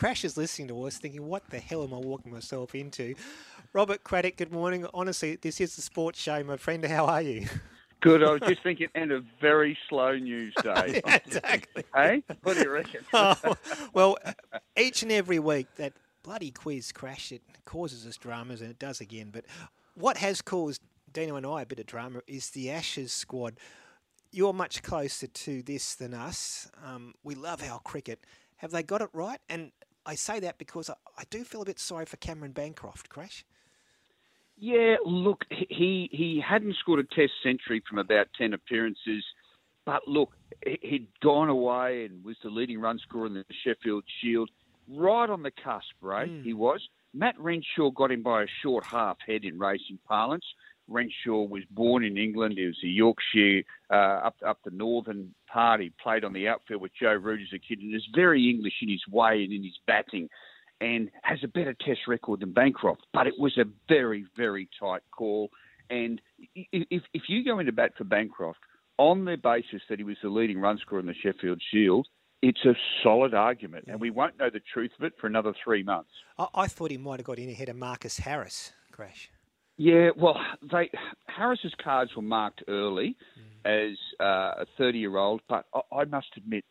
Crash is listening to us thinking, what the hell am I walking myself into? Robert Craddock, good morning. Honestly, this is the sports show, my friend. How are you? Good. I was just thinking, and a very slow news day. yeah, exactly. Hey, what do you reckon? oh, well, each and every week that bloody quiz crash it causes us dramas, and it does again. But what has caused Dino and I a bit of drama is the Ashes squad. You're much closer to this than us. Um, we love our cricket. Have they got it right? And I say that because I, I do feel a bit sorry for Cameron Bancroft, Crash. Yeah, look, he he hadn't scored a Test century from about ten appearances, but look, he'd gone away and was the leading run scorer in the Sheffield Shield, right on the cusp, right? Mm. He was. Matt Renshaw got him by a short half head in racing parlance. Renshaw was born in England. He was a Yorkshire uh, up up the northern part. He played on the outfield with Joe Root as a kid, and is very English in his way and in his batting and has a better test record than Bancroft. But it was a very, very tight call. And if, if you go into bat for Bancroft on the basis that he was the leading run scorer in the Sheffield Shield, it's a solid argument. And we won't know the truth of it for another three months. I, I thought he might have got in ahead of Marcus Harris, Crash. Yeah, well, they Harris's cards were marked early mm. as uh, a 30 year old, but I, I must admit,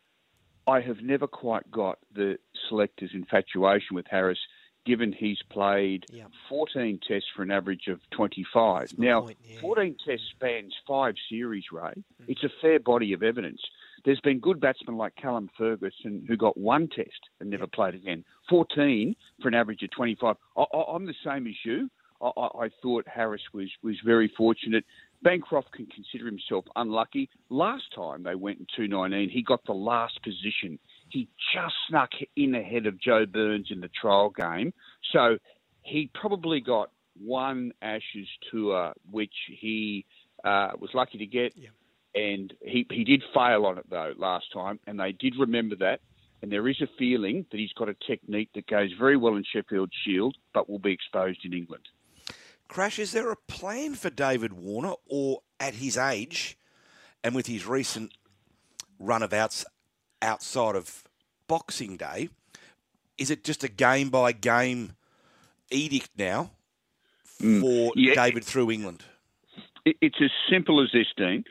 I have never quite got the selectors' infatuation with Harris, given he's played yep. 14 tests for an average of 25. Now, point, yeah. 14 tests spans five series, Ray. Mm. It's a fair body of evidence. There's been good batsmen like Callum Ferguson who got one test and never played again. 14 for an average of 25. I, I'm the same as you. I, I thought Harris was, was very fortunate. Bancroft can consider himself unlucky. Last time they went in 219, he got the last position. He just snuck in ahead of Joe Burns in the trial game. So he probably got one Ashes tour, which he uh, was lucky to get. Yeah. And he, he did fail on it, though, last time. And they did remember that. And there is a feeling that he's got a technique that goes very well in Sheffield Shield, but will be exposed in England. Crash, is there a plan for David Warner, or at his age and with his recent run of outs outside of Boxing Day, is it just a game by game edict now mm. for yeah, David through England? It's as simple as this, Dean.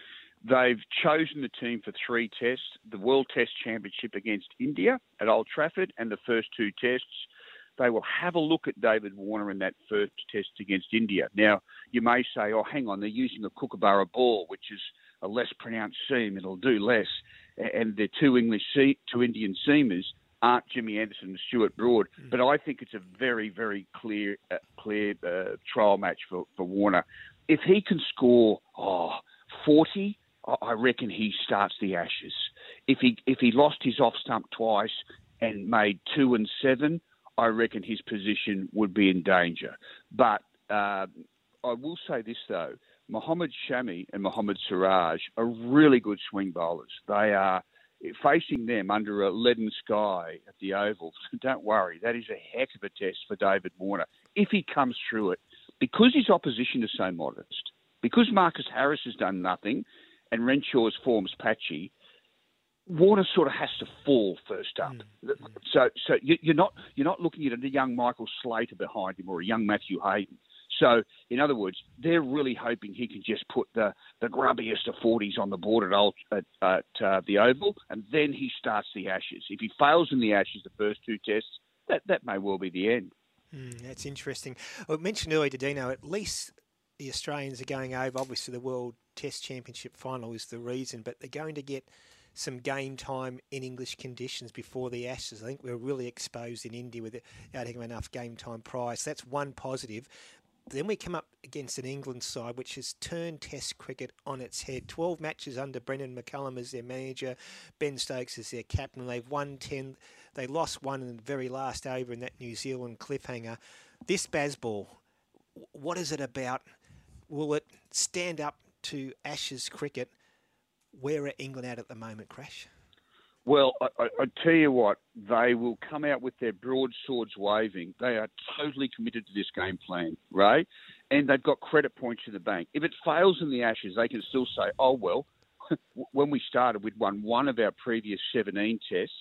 They've chosen the team for three tests the World Test Championship against India at Old Trafford and the first two tests they will have a look at David Warner in that first test against India. Now, you may say, oh, hang on, they're using a Kookaburra ball, which is a less pronounced seam, it'll do less. And the two English, two Indian seamers aren't Jimmy Anderson and Stuart Broad. Mm. But I think it's a very, very clear, uh, clear uh, trial match for, for Warner. If he can score, oh, 40, I reckon he starts the Ashes. If he if he lost his off stump twice and made two and seven, I reckon his position would be in danger. But uh, I will say this though: Mohammad Shami and Mohammad Siraj are really good swing bowlers. They are facing them under a leaden sky at the Oval. So don't worry, that is a heck of a test for David Warner if he comes through it. Because his opposition is so modest, because Marcus Harris has done nothing, and Renshaw's form's patchy, Warner sort of has to fall first up. Mm. So, so you're not you're not looking at a young Michael Slater behind him or a young Matthew Hayden. So, in other words, they're really hoping he can just put the, the grubbiest of 40s on the board at, old, at, at uh, the Oval, and then he starts the Ashes. If he fails in the Ashes, the first two tests, that, that may well be the end. Mm, that's interesting. I mentioned earlier to Dino, at least the Australians are going over. Obviously, the World Test Championship final is the reason, but they're going to get some game time in English conditions before the Ashes. I think we are really exposed in India without having enough game time prior. So that's one positive. Then we come up against an England side which has turned Test cricket on its head. 12 matches under Brendon McCullum as their manager, Ben Stokes as their captain. They've won 10. They lost one in the very last over in that New Zealand cliffhanger. This Bazball, what is it about? Will it stand up to Ashes cricket where are England at at the moment, Crash? Well, I, I, I, tell you what, they will come out with their broadswords waving. They are totally committed to this game plan, Ray, and they've got credit points in the bank. If it fails in the Ashes, they can still say, oh, well, when we started, we'd won one of our previous 17 tests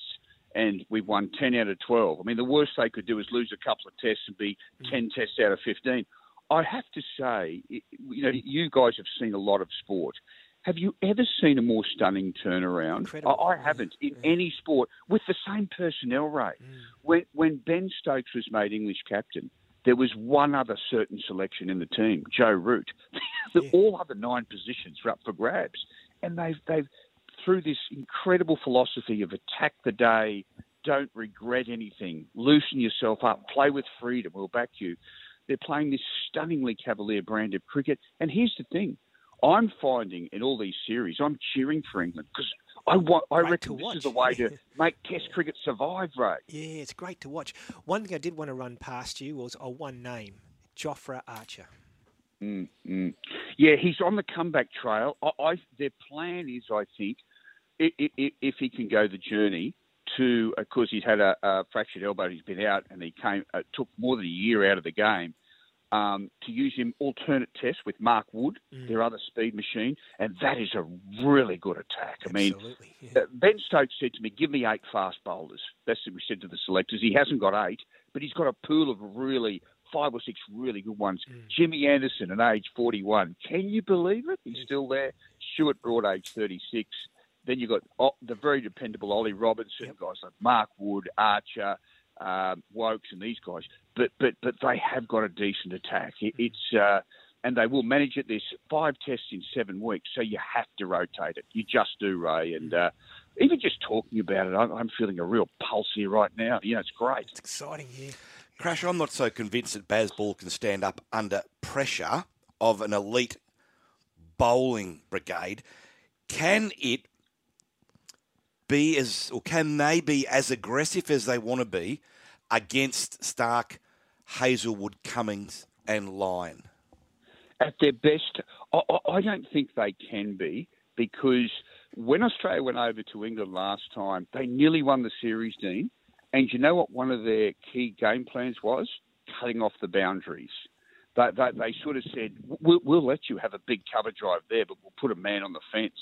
and we've won 10 out of 12. I mean, the worst they could do is lose a couple of tests and be mm. 10 tests out of 15. I have to say, you know, you guys have seen a lot of sport. Have you ever seen a more stunning turnaround? I, I, haven't in any sport with the same personnel rate. Mm. When when Ben Stokes was made English captain, there was one other certain selection in the team, Joe Root. yeah. All other nine positions were up for grabs, and they've they've through this incredible philosophy of attack the day, don't regret anything, loosen yourself up, play with freedom, we'll back you. They're playing this stunningly cavalier brand of cricket. And here's the thing I'm finding in all these series, I'm cheering for England because I want. I great reckon this is the way to make Test cricket survive, right? Yeah, it's great to watch. One thing I did want to run past you was a one name, Jofra Archer. Mm, mm. Yeah, he's on the comeback trail. I, I, their plan is, I think, if, if he can go the journey to, of course, he's had a, a fractured elbow. He's been out, and he came. It took more than a year out of the game. Um, to use him alternate test with Mark Wood, mm. their other speed machine, and that is a really good attack. I mean, yeah. uh, Ben Stokes said to me, "Give me eight fast bowlers." That's what we said to the selectors. He hasn't got eight, but he's got a pool of really five or six really good ones. Mm. Jimmy Anderson at age 41. Can you believe it? He's still there. Stuart Broad, age 36. Then you've got the very dependable Ollie Robinson, yep. guys like Mark Wood, Archer, um, Woakes, and these guys. But but but they have got a decent attack. It, it's uh, and they will manage it. There's five tests in seven weeks, so you have to rotate it. You just do, Ray. And uh, even just talking about it, I'm, I'm, feeling a real pulse here right now. You know, it's great. It's exciting here. Crash, I'm not so convinced that Bazball can stand up under pressure of an elite bowling brigade. Can it be as, or can they be as aggressive as they want to be against Stark, Hazlewood, Cummins, and Lyon? At their best, I don't think they can be because when Australia went over to England last time, they nearly won the series, Dean. And you know what one of their key game plans was? Cutting off the boundaries. They, they, they sort of said, we'll, we'll, let you have a big cover drive there, but we'll put a man on the fence.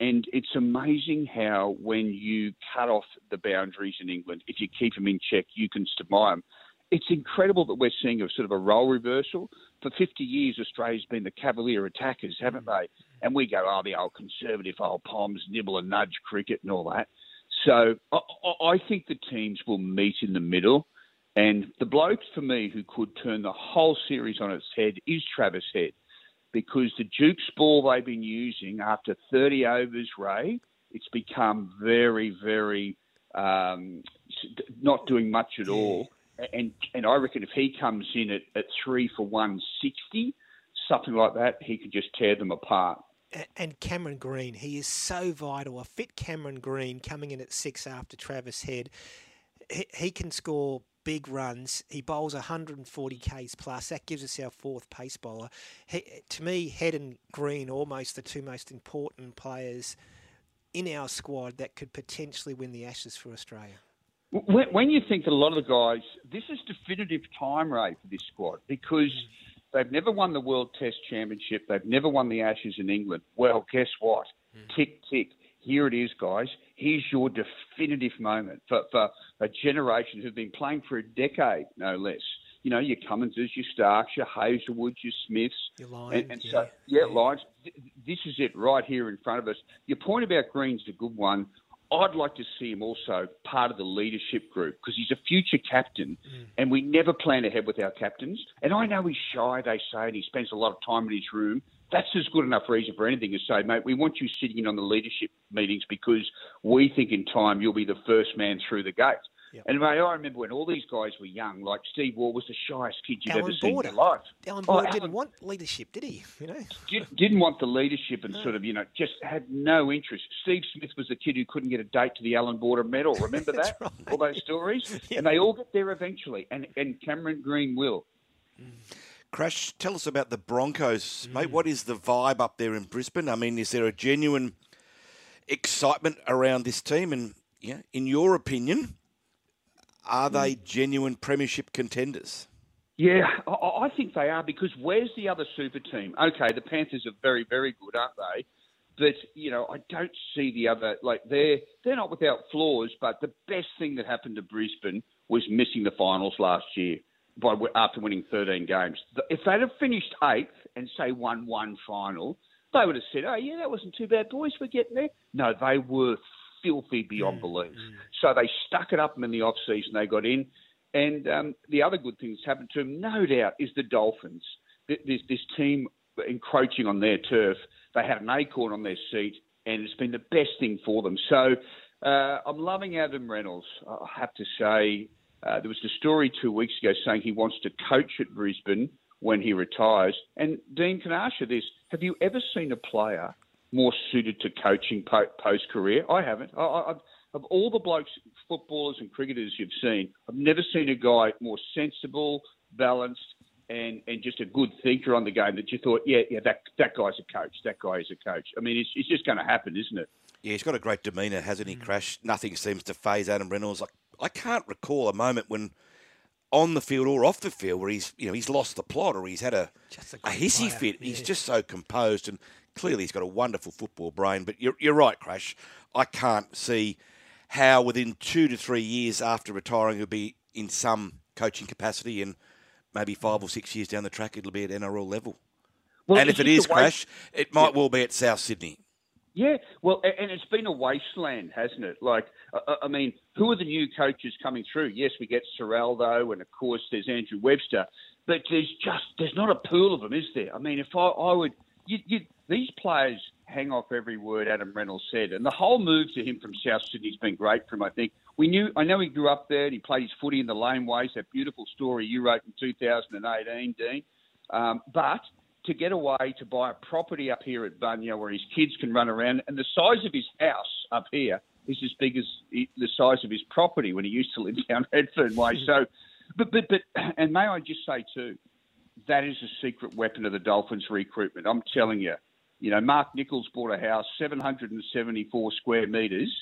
And it's amazing how when you cut off the boundaries in England, if you keep them in check, you can survive them. It's incredible that we're seeing a sort of a role reversal. For 50 years, Australia's been the cavalier attackers, haven't they? And we go, oh, the old conservative old Poms, nibble and nudge cricket and all that. So I, I think the teams will meet in the middle. And the bloke for me who could turn the whole series on its head is Travis Head because the Duke's ball they've been using after 30 overs, Ray, it's become very, very um, not doing much at all. And and I reckon if he comes in at, at three for 160, something like that, he could just tear them apart. And Cameron Green, he is so vital. A fit Cameron Green coming in at six after Travis Head, he, he can score big runs. He bowls 140 Ks plus. That gives us our fourth pace bowler. He, to me, Head and Green almost the two most important players in our squad that could potentially win the Ashes for Australia. When you think that a lot of the guys, this is definitive time, Ray, for this squad because they've never won the World Test Championship, they've never won the Ashes in England. Well, guess what? Mm. Tick, tick here it is, guys. Here's your definitive moment for, for a generation who've been playing for a decade, no less. You know, your Cumminses, your Starks, your Hazlewoods, your Smiths. Your Lyons. And, and so, yeah, yeah, Lyons. This is it right here in front of us. Your point about Green's is a good one. I'd like to see him also part of the leadership group because he's a future captain, mm. and we never plan ahead with our captains. And I know he's shy, they say, and he spends a lot of time in his room that's as good enough reason for anything to say, mate, we want you sitting in on the leadership meetings because we think in time you'll be the first man through the gate. Yep. And mate, I remember when all these guys were young, like Steve Waugh was the shyest kid you'd Alan ever seen in your life. Allan Border oh, didn't Allan, want leadership, did he? You know, did, not want the leadership and no. sort of, you know, just had no interest. Steve Smith was the kid who couldn't get a date to the Allan Border Medal. Remember that? Right. All those stories, yeah. and they all get there eventually. And and Cameron Green will. Mm. Crash, tell us about the Broncos, mm. mate. What is the vibe up there in Brisbane? I mean, is there a genuine excitement around this team? And yeah, in your opinion, are they mm. genuine premiership contenders? Yeah, I think they are because where's the other super team? Okay, the Panthers are very, very good, aren't they? But you know, I don't see the other like they're they're not without flaws. But the best thing that happened to Brisbane was missing the finals last year by after winning 13 games. If they'd have finished eighth and say won one final, they would have said, "Oh yeah, that wasn't too bad, boys. We're getting there." No, they were filthy beyond mm, belief. Mm. So they stuck it up in the off season. They got in, and um, the other good thing that's happened to them, no doubt, is the Dolphins. This, this team encroaching on their turf. They had an acorn on their seat, and it's been the best thing for them. So uh, I'm loving Adam Reynolds. I have to say, uh, there was a story two weeks ago saying he wants to coach at Brisbane when he retires. And Dean, can I ask you this? Have you ever seen a player more suited to coaching po- post career? I haven't. I, I've, of all the blokes, footballers and cricketers you've seen, I've never seen a guy more sensible, balanced, and, and just a good thinker on the game that you thought, yeah, yeah, that that guy's a coach. That guy is a coach. I mean, it's, it's just going to happen, isn't it? Yeah, he's got a great demeanour, hasn't he, mm. Crash? Nothing seems to phase Adam Reynolds. Like I can't recall a moment when on the field or off the field where he's you know he's lost the plot or he's had a a, a, hissy player. fit. Yeah. He's just so composed and clearly he's got a wonderful football brain. But you're you're right, Crash. I can't see how within two to three years after retiring he'll be in some coaching capacity and maybe five or six years down the track it'll be at NRL level. Well, and if it is, Crash, it might yeah. well be at South Sydney. Yeah, well, and it's been a wasteland, hasn't it? Like, uh, uh, I mean, who are the new coaches coming through? Yes, we get Ciraldo, and of course there's Andrew Webster, but there's just there's not a pool of them, is there? I mean, if I, I would, you, you, these players hang off every word Adam Reynolds said, and the whole move to him from South Sydney's been great for him. I think we knew, I know he grew up there, and he played his footy in the laneways. That beautiful story you wrote in 2018, Dean. Um, but to get away to buy a property up here at Bunya where his kids can run around. And the size of his house up here is as big as the size of his property when he used to live down Redfern Way. So, but, but, but, and may I just say too, that is a secret weapon of the Dolphins recruitment. I'm telling you, you know, Mark Nicholls bought a house, 774 square metres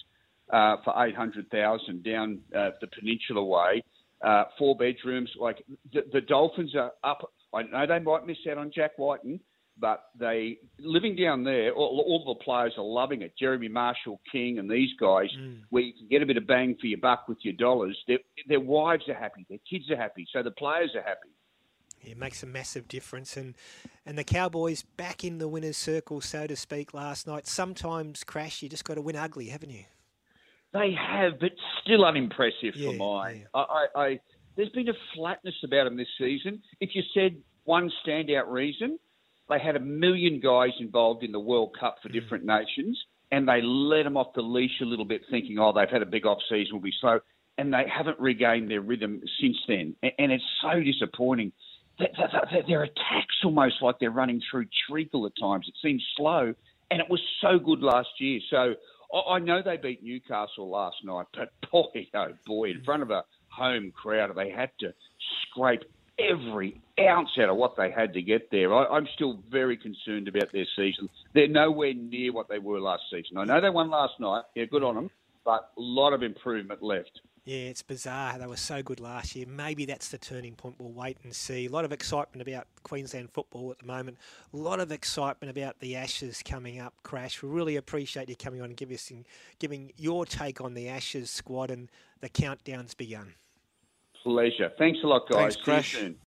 uh, for 800,000 down uh, the Peninsula Way, uh, four bedrooms. Like the, the Dolphins are up I know they might miss out on Jack Wighton, but they living down there. All, all the players are loving it. Jeremy Marshall, King, and these guys, mm. where you can get a bit of bang for your buck with your dollars. Their, their wives are happy, their kids are happy, so the players are happy. It makes a massive difference, and and the Cowboys back in the winners' circle, so to speak, last night. Sometimes crash, you just got to win ugly, haven't you? They have, but still unimpressive yeah, for mine. Yeah. I, I, I there's been a flatness about them this season. If you said one standout reason, they had a million guys involved in the World Cup for mm. different nations, and they let them off the leash a little bit, thinking, oh, they've had a big off season, will be slow, and they haven't regained their rhythm since then, and it's so disappointing. Their attacks almost like they're running through treacle at times. It seems slow, and it was so good last year. So I know they beat Newcastle last night, but boy, oh boy, in front of a home crowd. They had to scrape every ounce out of what they had to get there. I, am still very concerned about their season. They're nowhere near what they were last season. I know they won last night. Yeah, good on them, but a lot of improvement left. Yeah, it's bizarre. They were so good last year. Maybe that's the turning point. We'll wait and see. A lot of excitement about Queensland football at the moment. A lot of excitement about the Ashes coming up. Crash. We really appreciate you coming on and give us giving your take on the Ashes squad and the countdown's begun pleasure. Thanks a lot, guys. Thanks, Crash.